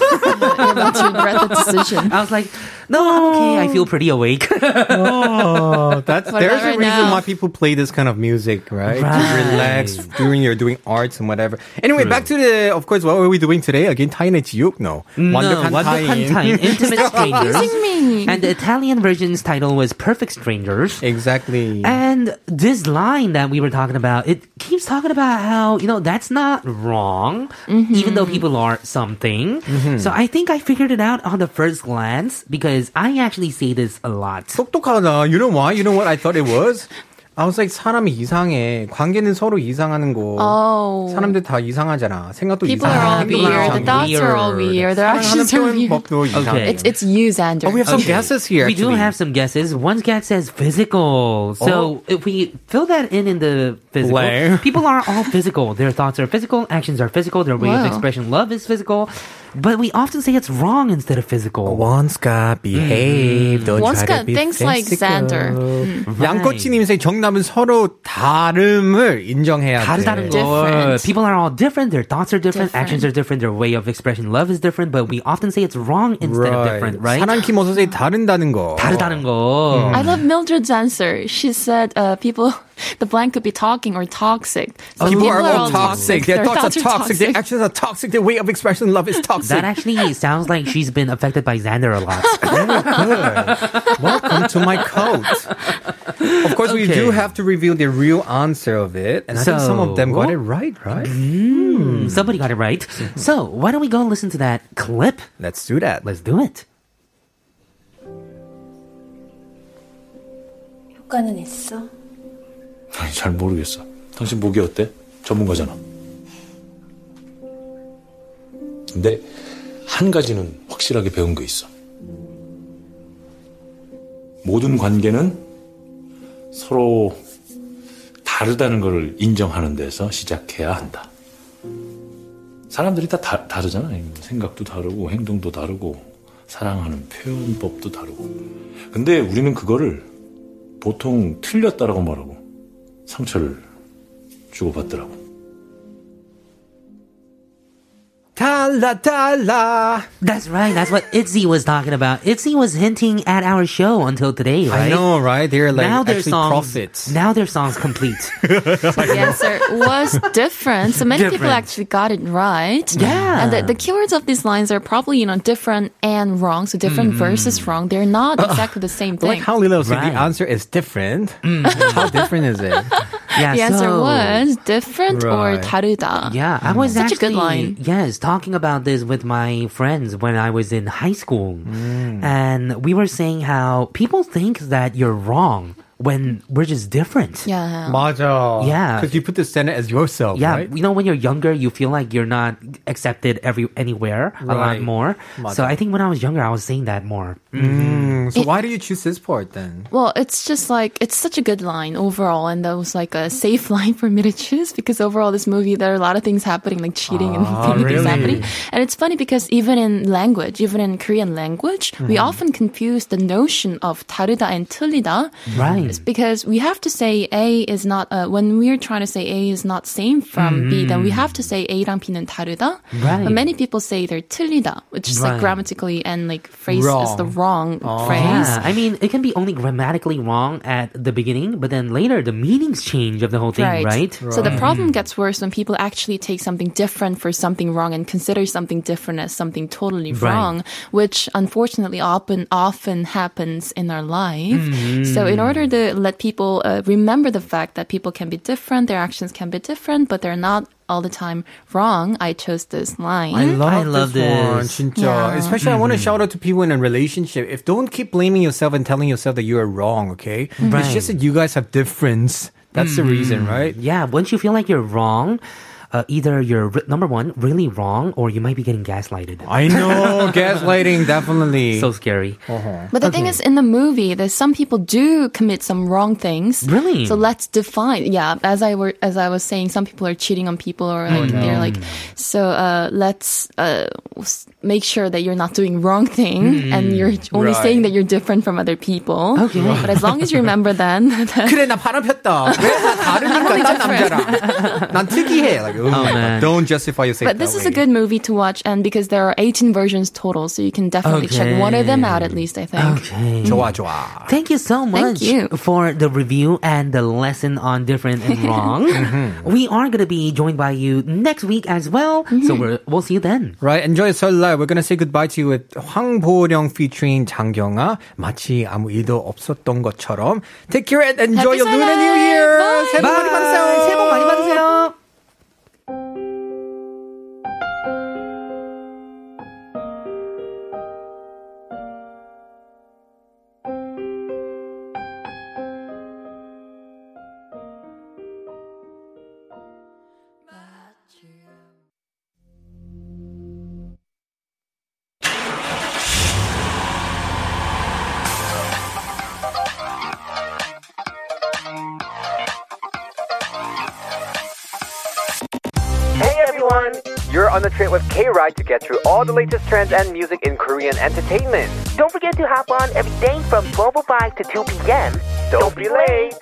You're about to regret the decision. I was like, no, I'm okay. I feel pretty awake. Oh, that's What there's about a right reason now? why people play this kind of music, right? Right. To relax during you're doing arts and whatever. Anyway, back to the of course, what were we doing today? Again, 타인의 지옥? No. no, 완벽한 완벽한 타인. 타인, Intimate Strangers. Confusing me. And the Italian version's title was Perfect Strangers. Exactly. And this line that we were talking about, it keeps talking about how, you know, that's not wrong, even though people are something. So I think I figured it out on the first glance because I actually say this a lot. 똑똑하다. You know why? You know what I thought it was? I was like 사람이 이상해. 관계는 서로 이상하는 거. Oh. 사람들 다 이상하잖아. 생각도 People 이상해. are all people are weird. all The thoughts are all weird. weird. Their 사랑하는 actions are weird. 표현법도 이상해. Okay. It's it's you, Xander. Oh, we have some Okay. guesses here. We do actually. have some guesses. One guess says physical. So Oh. if we fill that in in the physical, Blair. people are all physical. Their thoughts are physical, actions are physical, their way of Wow. expression, love is physical. But we often say it's wrong instead of physical. One Scott, behave. Don't One try Scott to be thinks like physical. Xander. 양꼬치님의 정답은 서로 다름을 인정해야 돼. 다르다는 걸. Different. People are all different. Their thoughts are different, Different. actions are different, their way of expression, love is different. But we often say it's wrong instead of different, right? 사람 키모소세 다른다는 거. 다르다는 거. I love Mildred's answer. She said, uh, "People, the blank could be talking or toxic. So People, are all toxic. Their, thoughts, are toxic. Their toxic. actions are toxic. Their way of expression, love is toxic. That actually sounds like she's been affected by Xander a lot. Welcome to my cult. Of course, we Okay. do have to reveal the real answer of it, and I think some of them So- got it right. Right? Hmm, Somebody got it right. So why don't we go listen to that clip? Let's do that. Let's do it. 효과는 있어? 아니, 잘 모르겠어. 당신 목이 어때? 전문가잖아. 근데 한 가지는 확실하게 배운 거 있어. 모든 관계는 서로 다르다는 것을 인정하는 데서 시작해야 한다. 사람들이 다, 다 다르잖아. 생각도 다르고 행동도 다르고 사랑하는 표현법도 다르고. 근데 우리는 그거를 보통 틀렸다라고 말하고 상처를 주고받더라고. Dalla Dalla. That's right. That's what Itzy was talking about. Itzy was hinting at our show until today, right? I know, right? They're like now their songs. Now their song's complete. the answer was different. So many different. people actually got it right. Yeah. And the, the, keywords of these lines are probably, you know, different and wrong. So different mm. versus wrong. They're not exactly the same thing. Like how Lilo said right. the answer is different. Mm. how different is it? Yeah, the so, answer was different right. or 다르다. Yeah, I mm. was mm. actually, a good line. Yes, talking about this with my friends when I was in high school, Mm. and we were saying how people think that you're wrong when we're just different. Yeah. 맞아. Yeah. Because you put the center as yourself, Yeah, right? you know when you're younger, you feel like you're not accepted every anywhere a lot Right. more. So 맞아. I think when I was younger, I was saying that more. Mm, so why do you choose this part then? Well, it's just like it's such a good line overall, and that was like a safe line for me to choose because overall, this movie there are a lot of things happening, like cheating and Ah, things really? happening. And it's funny because even in language, even in Korean language, we Mm-hmm. often confuse the notion of 다르다 and 틀리다. Right. It's because we have to say A is not uh, when we're trying to say A is not same from B, then we have to say A랑 B는 다르다. Right. But many people say they're 틀리다, which is Right. like grammatically and like phrase is the wrong phrase. Yeah, I mean, it can be only grammatically wrong at the beginning, but then later the meanings change of the whole thing, right? So the problem gets worse when people actually take something different for something wrong and consider something different as something totally Right. wrong, which unfortunately often often happens in our life. Mm-hmm. So in order to let people uh, remember the fact that people can be different, their actions can be different, but they're not all the time wrong, I chose this line. I love, I love this, one, this. 진짜. Yeah. Especially, I want Mm-hmm. to shout out to people in a relationship. If don't keep blaming yourself and telling yourself that you are wrong, okay? Right. It's just that you guys have difference. That's the reason, right? Yeah, once you feel like you're wrong, uh, either you're re- number one really wrong, or you might be getting gaslighted. I know gaslighting definitely. So scary. But the thing is, in the movie, there's some people do commit some wrong things. Really? So let's define. Yeah, as I were as I was saying, some people are cheating on people, or like they're like. So uh, let's uh, s- make sure that you're not doing wrong thing, and you're only Right. saying that you're different from other people. Okay. But as long as you remember then, that 그래 나 바람 폈다. 왜 나 다르니까 딴 남자랑. 난 특이해. Like, Oh, oh, man. Don't justify yourself. But this is a good movie to watch, and because there are 18 versions total, so you can definitely okay. check one of them out at least, I think. Okay. 좋아, 좋아. Thank you so much Thank you. for the review and the lesson on different and wrong. mm-hmm. We are going to be joined by you next week as well, mm-hmm. so we will see you then. Right, enjoy your Seollal. We're going to say goodbye to you with Hwang Bo-ryung featuring 장경아, 마치 아무 일도 없었던 것처럼. Take care and enjoy Happy your Lunar New Year! Bye. 새해 복 많이 받으세요! 새해 복 많이 받으세요! You're on the train with K-Ride to get through all the latest trends and music in Korean entertainment. Don't forget to hop on every day from 12.05 to 2 p.m. Don't be late!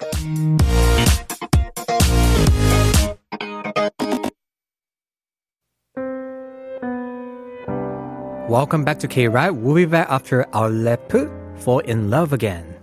Welcome back to K-Ride. We'll be back after our lepu, Fall in Love Again.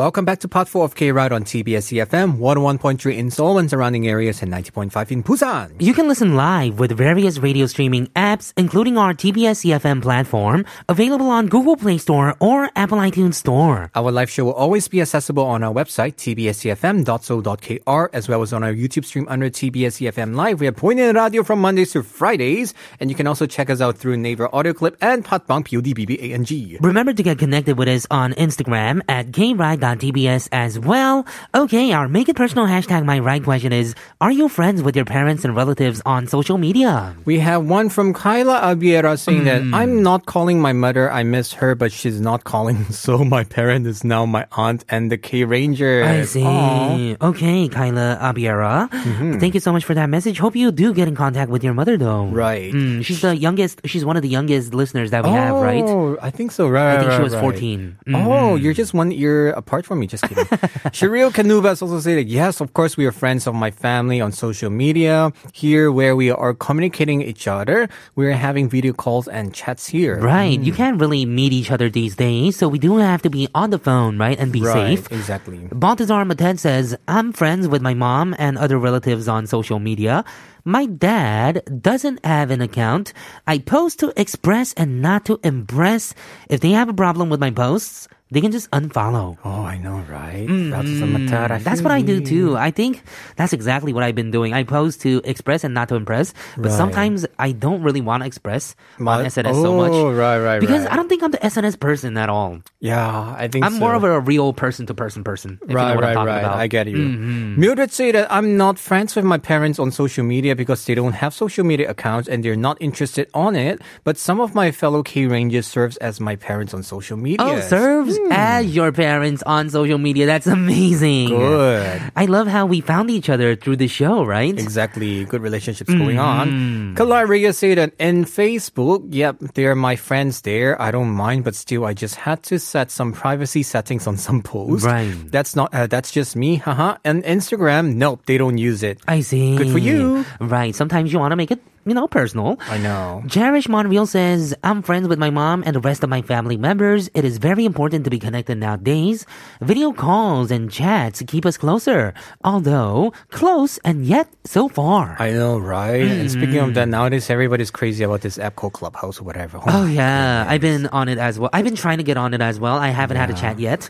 Welcome back to part 4 of K-Ride on TBS EFM, 101.3 in Seoul and surrounding areas and 90.5 in Busan. You can listen live with various radio streaming apps, including our TBS EFM platform, available on Google Play Store or Apple iTunes Store. Our live show will always be accessible on our website, tbscfm.so.kr, as well as on our YouTube stream under TBS EFM Live. We are pointing radio from Mondays to Fridays, and you can also check us out through Naver Audio Clip and Podbbang, P-O-D-B-B-A-N-G. Remember to get connected with us on Instagram at kride.tbs as well. Okay, our make it personal hashtag my right question is, are you friends with your parents and relatives on social media? We have one from Kyla Abiera saying that mm. I'm not calling my mother. I miss her, but she's not calling. So my parent is now my aunt and the K Ranger. I see. Okay, Kyla Abiera. Mm-hmm. Thank you so much for that message. Hope you do get in contact with your mother though. Right. Mm, she's the youngest, she's one of the youngest listeners that we have, right? Oh, I think so. Right. I think right, she was right. 14. Oh, mm-hmm. you're just one year apart from me. Just kidding. Shireel Kanubas also said, that yes, of course, we are friends of my family on social media. Here, where we are communicating each other, we're having video calls and chats here. Right. You hmm. can't really meet each other these days, so we do have to be on the phone, right? And be Right, safe. Exactly. Baltazar Mated says, I'm friends with my mom and other relatives on social media. My dad doesn't have an account. I post to express and not to impress. If they have a problem with my posts, they can just unfollow. Oh, I know, right? Mm, That's what I do too. I think that's exactly what I've been doing. I post to express and not to impress, but Right. sometimes I don't really want to express My- on SNS so much. Oh, right, right, right. Because right. I don't think I'm the SNS person at all. Yeah, I think I'm so. more of a real person to person person. If right, you know right, right. about. I get you. Mm-hmm. Mildred say that I'm not friends with my parents on social media because they don't have social media accounts and they're not interested on it. But some of my fellow K Rangers serves as my parents on social media. Oh, serves as your parents on social media. That's amazing. Good. I love how we found each other through the show, right? Exactly. Good relationships going Mm-hmm. on. Kalaria say that in Facebook, yep, they're my friends there. I don't mind, but still, I just had to set some privacy settings on some posts. Right. That's not, uh, that's just me. Haha. And Instagram, nope, they don't use it. I see. Good for you. Right. Sometimes you want to make it you know, personal. I know. Cherish Monreal says, I'm friends with my mom and the rest of my family members. It is very important to be connected nowadays. Video calls and chats keep us closer, although close and yet so far. I know, right? And speaking of that, mm. nowadays everybody's crazy about this app called Clubhouse or whatever. Oh, oh yeah, I've been on it as well. I've been trying to get on it as well. I haven't had a chat yet.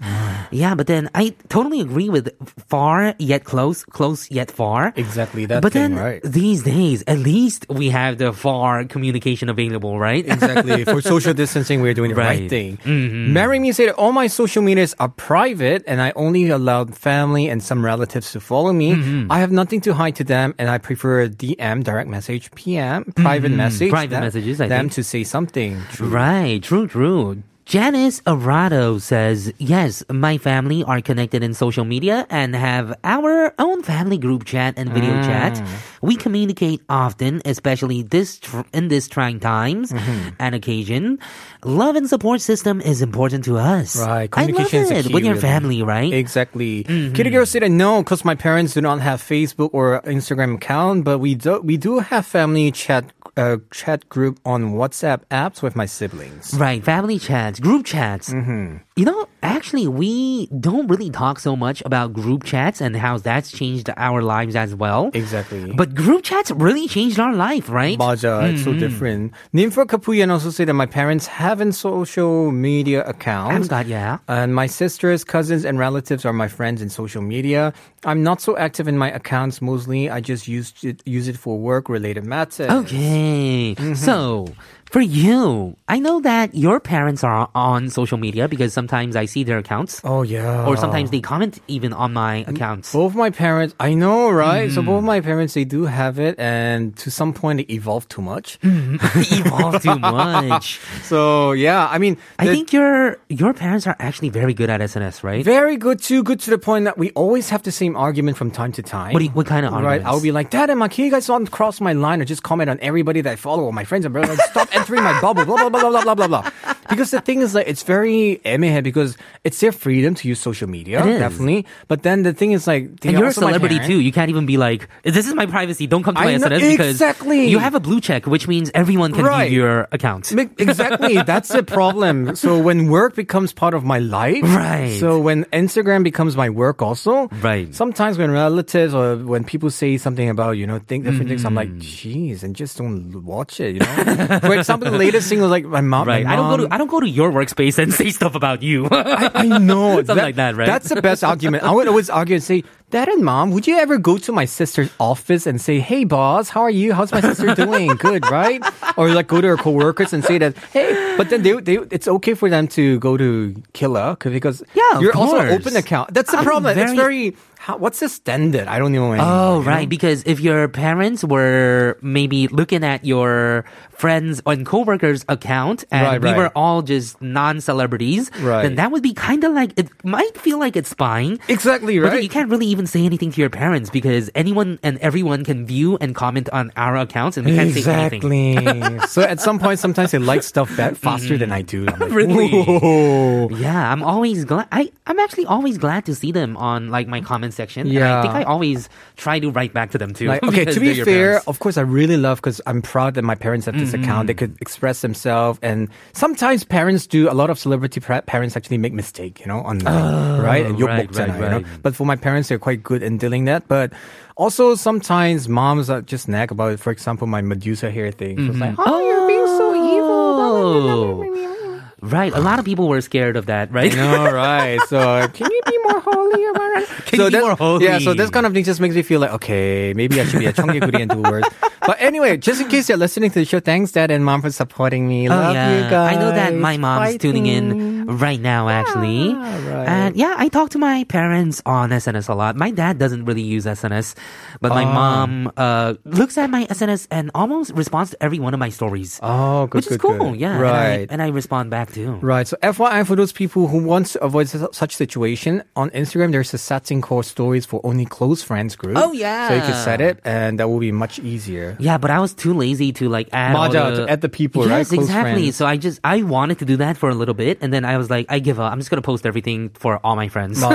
Yeah, but then I totally agree with far yet close, close yet far. Exactly that But thing, then right? these days, at least we have the far communication available, right? Exactly. For social distancing, we're doing the right, Right. thing. Mm-hmm. Marry me said all my social medias are private and I only allowed family and some relatives to follow me. Mm-hmm. I have nothing to hide to them and I prefer DM, direct message, PM, private mm-hmm. message. Private them- messages, I them think. to say something. True. Right, true, true. Janice Arado says, Yes, my family are connected in social media and have our own family group chat and video Mm. chat. We communicate often, especially this tr- in this trying times Mm-hmm. and occasion. Love and support system is important to us. Right. I love Communication a it key, with your really. family, right? Exactly. Kitty girl said no because my parents do not have Facebook or Instagram account, but we do we do have family chat uh, chat group on WhatsApp apps with my siblings. Right, family chats, group chats. Mm-hmm. You know, actually, we don't really talk so much about group chats and how that's changed our lives as well. Exactly. But group chats really changed our life, right? 맞아, it's so different. Nympho Kapuyan also said that my parents haven't social media accounts. Got, yeah. And my sisters, cousins, and relatives are my friends in social media. I'm not so active in my accounts mostly. I just use it, use it for work related matters. Okay. Mm-hmm. So, for you, I know that your parents are on social media because sometimes I see their accounts. Oh yeah. Or sometimes they comment even on my accounts. Both my parents, I know, right? So Mm. both my parents, they do have it, and to some point, it evolved too much. Evolve too much. So yeah, I mean, I think your your parents are actually very good at SNS, right? Very good too. Good to the point that we always have the same argument from time to time. What you- what kind of Right. I'll be like, Dad and my can you guys don't cross my line or just comment on everybody that I follow or my friends and brothers. Stop entering my bubble, blah, blah, blah, blah, blah, blah, blah. Because the thing is, like, it's very MA because it's their freedom to use social media, definitely. But then the thing is, like, and you're a celebrity too. You can't even be like, this is my privacy. Don't come to my know, SNS because exactly. you have a blue check, which means everyone can right. view your account. Exactly. That's the problem. So when work becomes part of my life, right. So when Instagram becomes my work also, right. Sometimes when relatives or when people say something about, you know, think different mm-hmm. things, I'm like, mm. geez, and just don't watch it, you know? For example, the latest thing was like my mom. Right. My I don't go to I don't go to your workspace and say stuff about you. I, I know Something like that, right? That's the best argument. I would always argue and say, Dad and Mom, would you ever go to my sister's office and say, Hey, boss, how are you? How's my sister doing? Good, right? Or like go to her coworkers and say that, Hey, but then they, they it's okay for them to go to Killa 'cause- because Yeah, you're also course. open account. That's the I'm problem. it's very- very. How, what's the standard? I don't even know. Anymore, Oh, you know? right. Because if your parents were maybe looking at your friends and coworkers' account and Right, we right. were all just non-celebrities, Right. then that would be kind of like, it might feel like it's spying. Exactly, But right? you can't really even say anything to your parents because anyone and everyone can view and comment on our accounts and we can't say anything. Exactly. so at some point, sometimes they like stuff that mm-hmm. faster than I do. I'm like, Really? "Whoa." Yeah, I'm always glad. I I'm actually always glad to see them on like my comment section. Yeah. And I think I always try to write back to them too. Like, okay, to be fair, parents. of course, I really love because I'm proud that my parents have this mm-hmm. account. They could express themselves, and sometimes parents do. A lot of celebrity parents actually make mistake, you know, online, oh, right? And right, right, right. You know? But for my parents, they're quite good in dealing that. But also sometimes moms are just nag about it. For example, my Medusa hair thing. Mm-hmm. Like, oh, oh, you're being so evil. Oh. Right. A lot of people were scared of that, right? No, right. So, can you be more holy, am I right? so you that, holy. Yeah, so this kind of thing just makes me feel like, okay, maybe I should be a Cheonggi Korean do words. But anyway, just in case you're listening to the show, thanks, Dad and Mom, for supporting me. Oh, yeah. you guys. I know that my mom's Fighting. tuning in right now, ah, actually. Yeah, right. And yeah, I talk to my parents on SNS a lot. My dad doesn't really use SNS, but my ah. mom uh, looks at my SNS and almost responds to every one of my stories. Oh, good, Which good, is cool, good. yeah. Right. And I, and I respond back too. Right. So FYI, for those people who want to avoid such situation, on Instagram, there's a setting called Stories for Only Close Friends group. Oh yeah. So you can set it, and that will be much easier. Yeah, but I was too lazy to like add Maja, the... to add the people. Yes, right? exactly. Friends. So I just I wanted to do that for a little bit, and then I was like, I give up. I'm just gonna post everything for all my friends.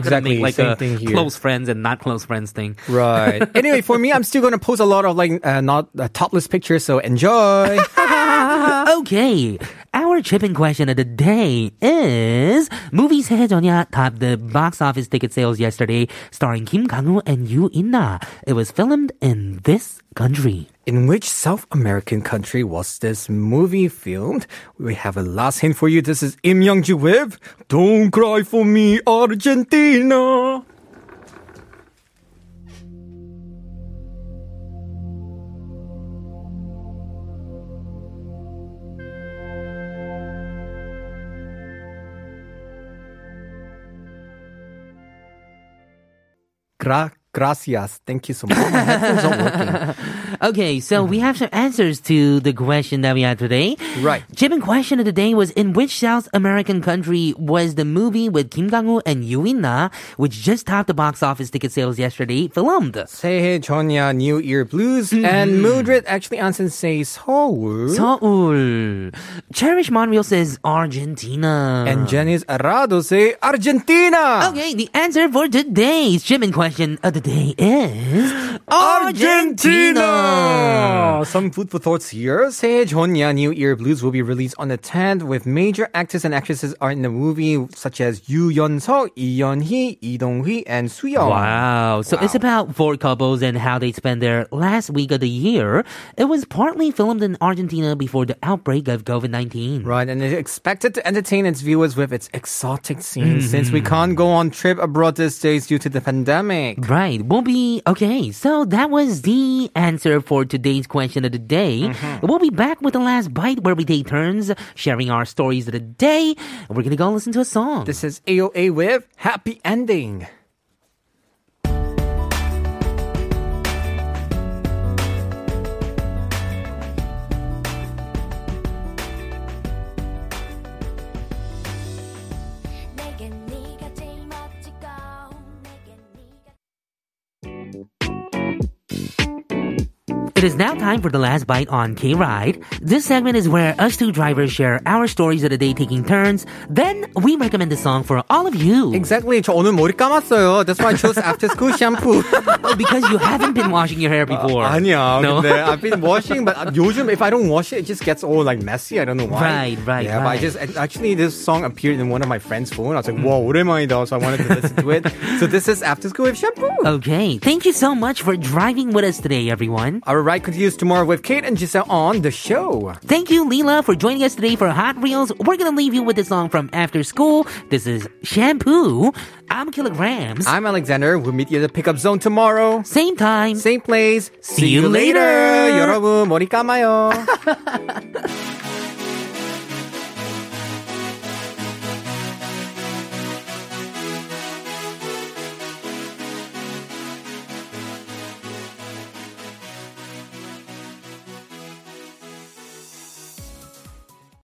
Exactly. Make, like Same a thing here. close friends and not close friends thing. Right. anyway, for me, I'm still gonna post a lot of like uh, not uh, topless pictures. So enjoy. okay. Our chipping question of the day is Movies 해전야 topped the box office ticket sales yesterday, starring Kim Kang-woo and Yoo In-na. It was filmed in this country. In which South American country was this movie filmed? We have a last hint for you. This is Im Young-ji with Don't Cry For Me, Argentina. Gra- gracias. Thank you so much. My headphones aren't working. Okay, so we mm-hmm. have some answers to the question that we had today. Right. Jibin' question of the day was in which South American country was the movie with Kim Kang-woo and Yoo In-na, which just topped the box office ticket sales yesterday, filmed? 새해 전야 New Year Blues mm. and mm-hmm. Mildred actually answers says Seoul. Seoul. Cherish Monreal says Argentina. And Janice Arado say Argentina. Okay, the answer for today's Jibin' question of the day is Argentina. Argentina. Some food for thoughts here. 새해 전야 New Year Blues will be released on the 10th with major actors and actresses are in the movie such as Yu Yeon-seok, Lee Yeon-hee, Lee Dong-hwi and Suyoung. Wow. So wow. it's about four couples and how they spend their last week of the year. It was partly filmed in Argentina before the outbreak of COVID-19. Right, and it's expected to entertain its viewers with its exotic scenes mm-hmm. since we can't go on trip abroad these days due to the pandemic. Right. We'll be okay. So that was the answer for today's question of the day. Mm-hmm. We'll be back with the last bite where we take turns sharing our stories of the day. We're gonna go listen to a song. This is AOA with Happy Ending. It is now time for the last bite on K Ride. This segment is where us two drivers share our stories of the day taking turns. Then we recommend a song for all of you. Exactly. 저 오늘 머리 감았어요. That's why I chose after school shampoo. Oh, because you haven't been washing your hair before. 아니야. No? 근데 I've been washing, but 요즘 if I don't wash it, it just gets all like messy. I don't know why. Right, right, Yeah, but I right. just actually this song appeared in one of my friend's phone. I was like, wow, 오랜만이다. So I wanted to listen to it. So this is after school with shampoo. Okay, thank you so much for driving with us today, everyone. Our right continues tomorrow with Kate and Giselle on the show. Thank you, Leela, for joining us today for Hot Reels. We're going to leave you with a song from After School. This is Shampoo. I'm Killagramz. I'm Alexander. We'll meet you at the pickup zone tomorrow. Same time. Same place. See, See you, you later. later. 여러분, 머리 감아요.